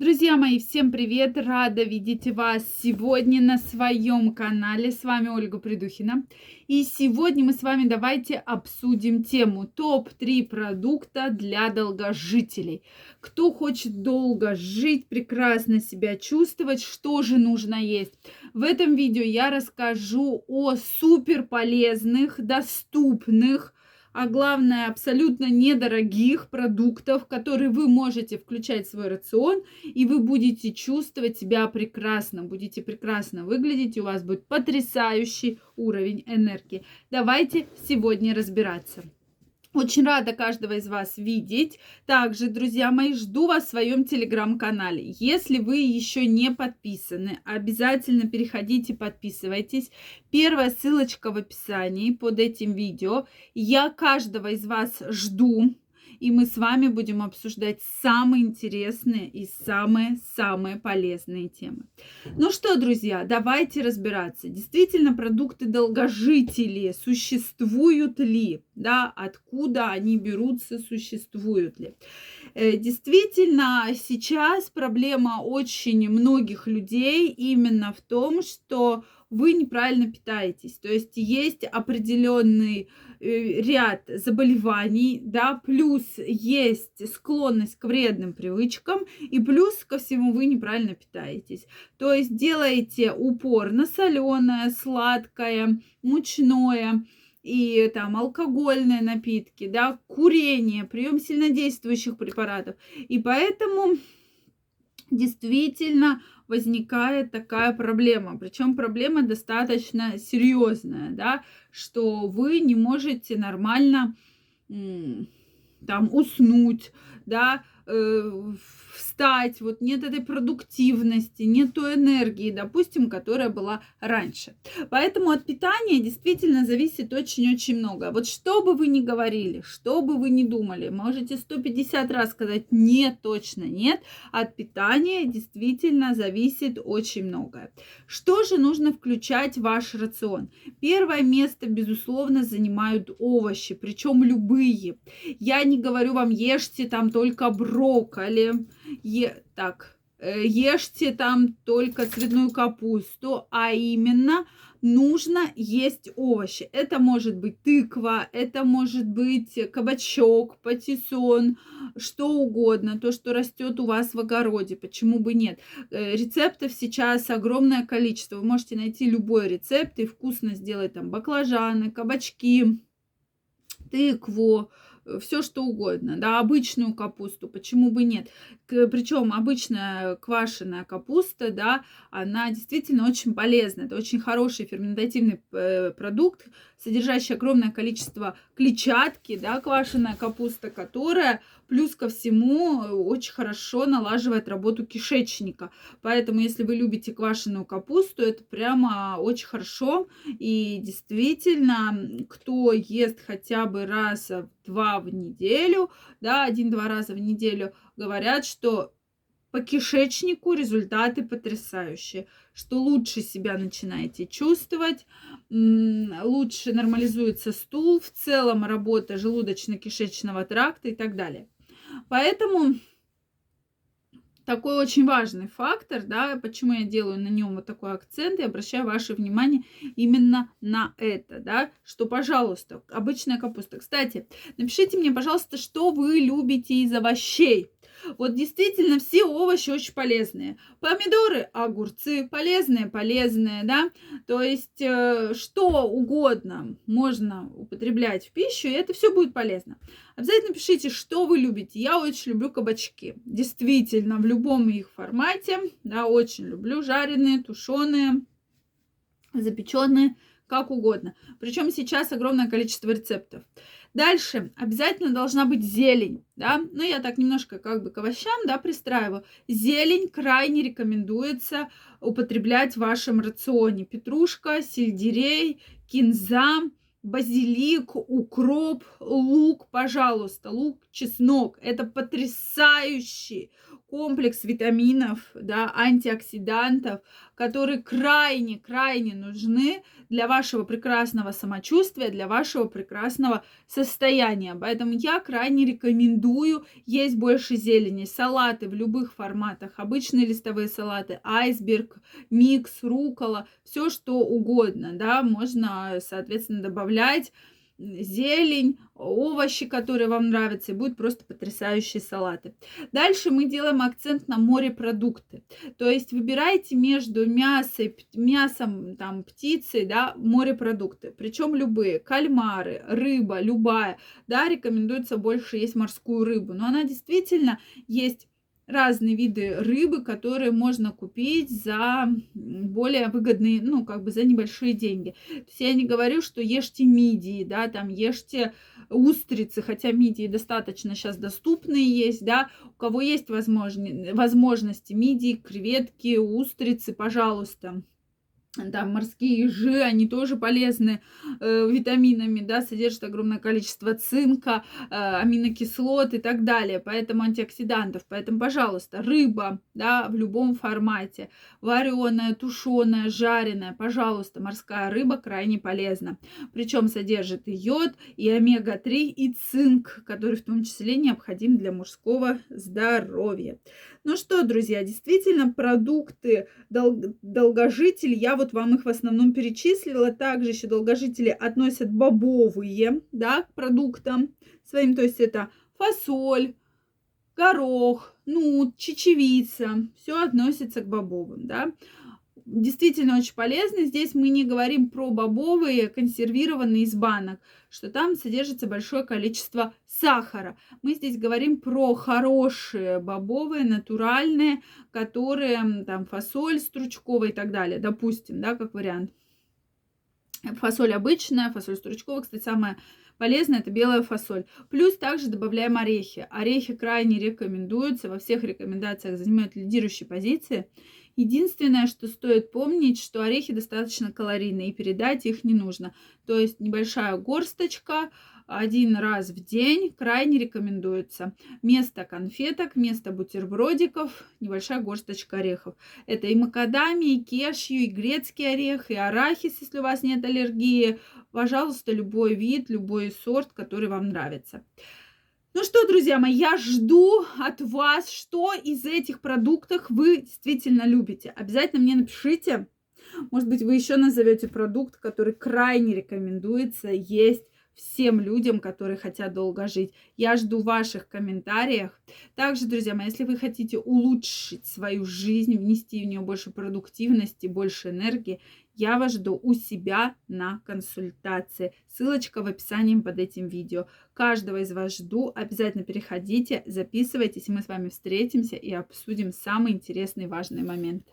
Друзья мои, всем привет! Рада видеть вас сегодня на своем канале. С вами Ольга Придухина. И сегодня мы с вами давайте обсудим тему топ-3 продукта для долгожителей. Кто хочет долго жить, прекрасно себя чувствовать, что же нужно есть? В этом видео я расскажу о супер полезных, доступных, а главное, абсолютно недорогих продуктов, которые вы можете включать в свой рацион, и вы будете чувствовать себя прекрасно, будете прекрасно выглядеть, у вас будет потрясающий уровень энергии. Давайте сегодня разбираться. Очень рада каждого из вас видеть. Также, друзья мои, жду вас в своем телеграм-канале. Если вы еще не подписаны, обязательно переходите, подписывайтесь. Первая ссылочка в описании под этим видео. Я каждого из вас жду и мы с вами будем обсуждать самые интересные и самые-самые полезные темы. Ну что, друзья, давайте разбираться. Действительно, продукты долгожители существуют ли? Да, откуда они берутся, существуют ли? Э, действительно, сейчас проблема очень многих людей именно в том, что вы неправильно питаетесь. То есть есть определенный ряд заболеваний, да, плюс есть склонность к вредным привычкам, и плюс ко всему вы неправильно питаетесь. То есть делаете упор на соленое, сладкое, мучное, и там алкогольные напитки, да, курение, прием сильнодействующих препаратов. И поэтому действительно возникает такая проблема. Причем проблема достаточно серьезная, да, что вы не можете нормально там уснуть, да, э, встать, вот нет этой продуктивности, нет той энергии, допустим, которая была раньше. Поэтому от питания действительно зависит очень-очень много. Вот что бы вы ни говорили, что бы вы ни думали, можете 150 раз сказать нет, точно нет, от питания действительно зависит очень многое. Что же нужно включать в ваш рацион? Первое место, безусловно, занимают овощи, причем любые. Я не говорю вам, ешьте там только брокколи, е, так, э, ешьте там только цветную капусту, а именно нужно есть овощи. Это может быть тыква, это может быть кабачок, патиссон, что угодно, то, что растет у вас в огороде, почему бы нет. Э, рецептов сейчас огромное количество. Вы можете найти любой рецепт и вкусно сделать там баклажаны, кабачки, тыкву, все что угодно, да, обычную капусту, почему бы нет. Причем обычная квашеная капуста, да, она действительно очень полезна. Это очень хороший ферментативный э, продукт, содержащий огромное количество клетчатки, да, квашеная капуста, которая плюс ко всему очень хорошо налаживает работу кишечника. Поэтому, если вы любите квашеную капусту, это прямо очень хорошо. И действительно, кто ест хотя бы раз два в неделю, да, один-два раза в неделю, говорят, что по кишечнику результаты потрясающие, что лучше себя начинаете чувствовать, лучше нормализуется стул, в целом работа желудочно-кишечного тракта и так далее. Поэтому такой очень важный фактор, да, почему я делаю на нем вот такой акцент и обращаю ваше внимание именно на это, да, что, пожалуйста, обычная капуста. Кстати, напишите мне, пожалуйста, что вы любите из овощей. Вот действительно все овощи очень полезные. Помидоры, огурцы полезные, полезные, да. То есть э, что угодно можно употреблять в пищу, и это все будет полезно. Обязательно пишите, что вы любите. Я очень люблю кабачки. Действительно, в любом их формате, да, очень люблю жареные, тушеные, запеченные, как угодно. Причем сейчас огромное количество рецептов. Дальше обязательно должна быть зелень, да, ну я так немножко как бы к овощам, да, пристраиваю. Зелень крайне рекомендуется употреблять в вашем рационе. Петрушка, сельдерей, кинза, базилик, укроп, лук, пожалуйста, лук, чеснок. Это потрясающий комплекс витаминов, да, антиоксидантов, которые крайне-крайне нужны для вашего прекрасного самочувствия, для вашего прекрасного состояния. Поэтому я крайне рекомендую есть больше зелени, салаты в любых форматах, обычные листовые салаты, айсберг, микс, рукола, все что угодно, да, можно, соответственно, добавлять зелень, овощи, которые вам нравятся, и будут просто потрясающие салаты. Дальше мы делаем акцент на морепродукты. То есть выбирайте между мясом, мясом там, птицей, да, морепродукты. Причем любые. Кальмары, рыба, любая. Да, рекомендуется больше есть морскую рыбу. Но она действительно есть разные виды рыбы, которые можно купить за более выгодные, ну, как бы за небольшие деньги. То есть я не говорю, что ешьте мидии, да, там ешьте устрицы, хотя мидии достаточно сейчас доступные есть, да, у кого есть возможно, возможности мидии, креветки, устрицы, пожалуйста, там морские ежи, они тоже полезны э, витаминами, да, содержат огромное количество цинка, э, аминокислот и так далее, поэтому антиоксидантов. Поэтому, пожалуйста, рыба, да, в любом формате, вареная, тушеная, жареная, пожалуйста, морская рыба крайне полезна. Причем содержит и йод, и омега-3, и цинк, который в том числе необходим для мужского здоровья. Ну что, друзья, действительно, продукты дол- долгожителей я вот вам их в основном перечислила. Также еще долгожители относят бобовые, да, к продуктам своим. То есть это фасоль, горох, нут, чечевица. Все относится к бобовым, да действительно очень полезны. Здесь мы не говорим про бобовые, консервированные из банок, что там содержится большое количество сахара. Мы здесь говорим про хорошие бобовые, натуральные, которые там фасоль стручковая и так далее, допустим, да, как вариант. Фасоль обычная, фасоль стручковая, кстати, самая полезная это белая фасоль. Плюс также добавляем орехи. Орехи крайне рекомендуются, во всех рекомендациях занимают лидирующие позиции. Единственное, что стоит помнить, что орехи достаточно калорийные, и передать их не нужно. То есть небольшая горсточка один раз в день крайне рекомендуется. Место конфеток, место бутербродиков, небольшая горсточка орехов. Это и макадамия, и кешью, и грецкий орех, и арахис, если у вас нет аллергии. Пожалуйста, любой вид, любой сорт, который вам нравится. Ну что, друзья мои, я жду от вас, что из этих продуктов вы действительно любите. Обязательно мне напишите. Может быть, вы еще назовете продукт, который крайне рекомендуется есть всем людям, которые хотят долго жить. Я жду ваших комментариев. Также, друзья мои, если вы хотите улучшить свою жизнь, внести в нее больше продуктивности, больше энергии, я вас жду у себя на консультации. Ссылочка в описании под этим видео. Каждого из вас жду. Обязательно переходите, записывайтесь, и мы с вами встретимся и обсудим самые интересные важные моменты.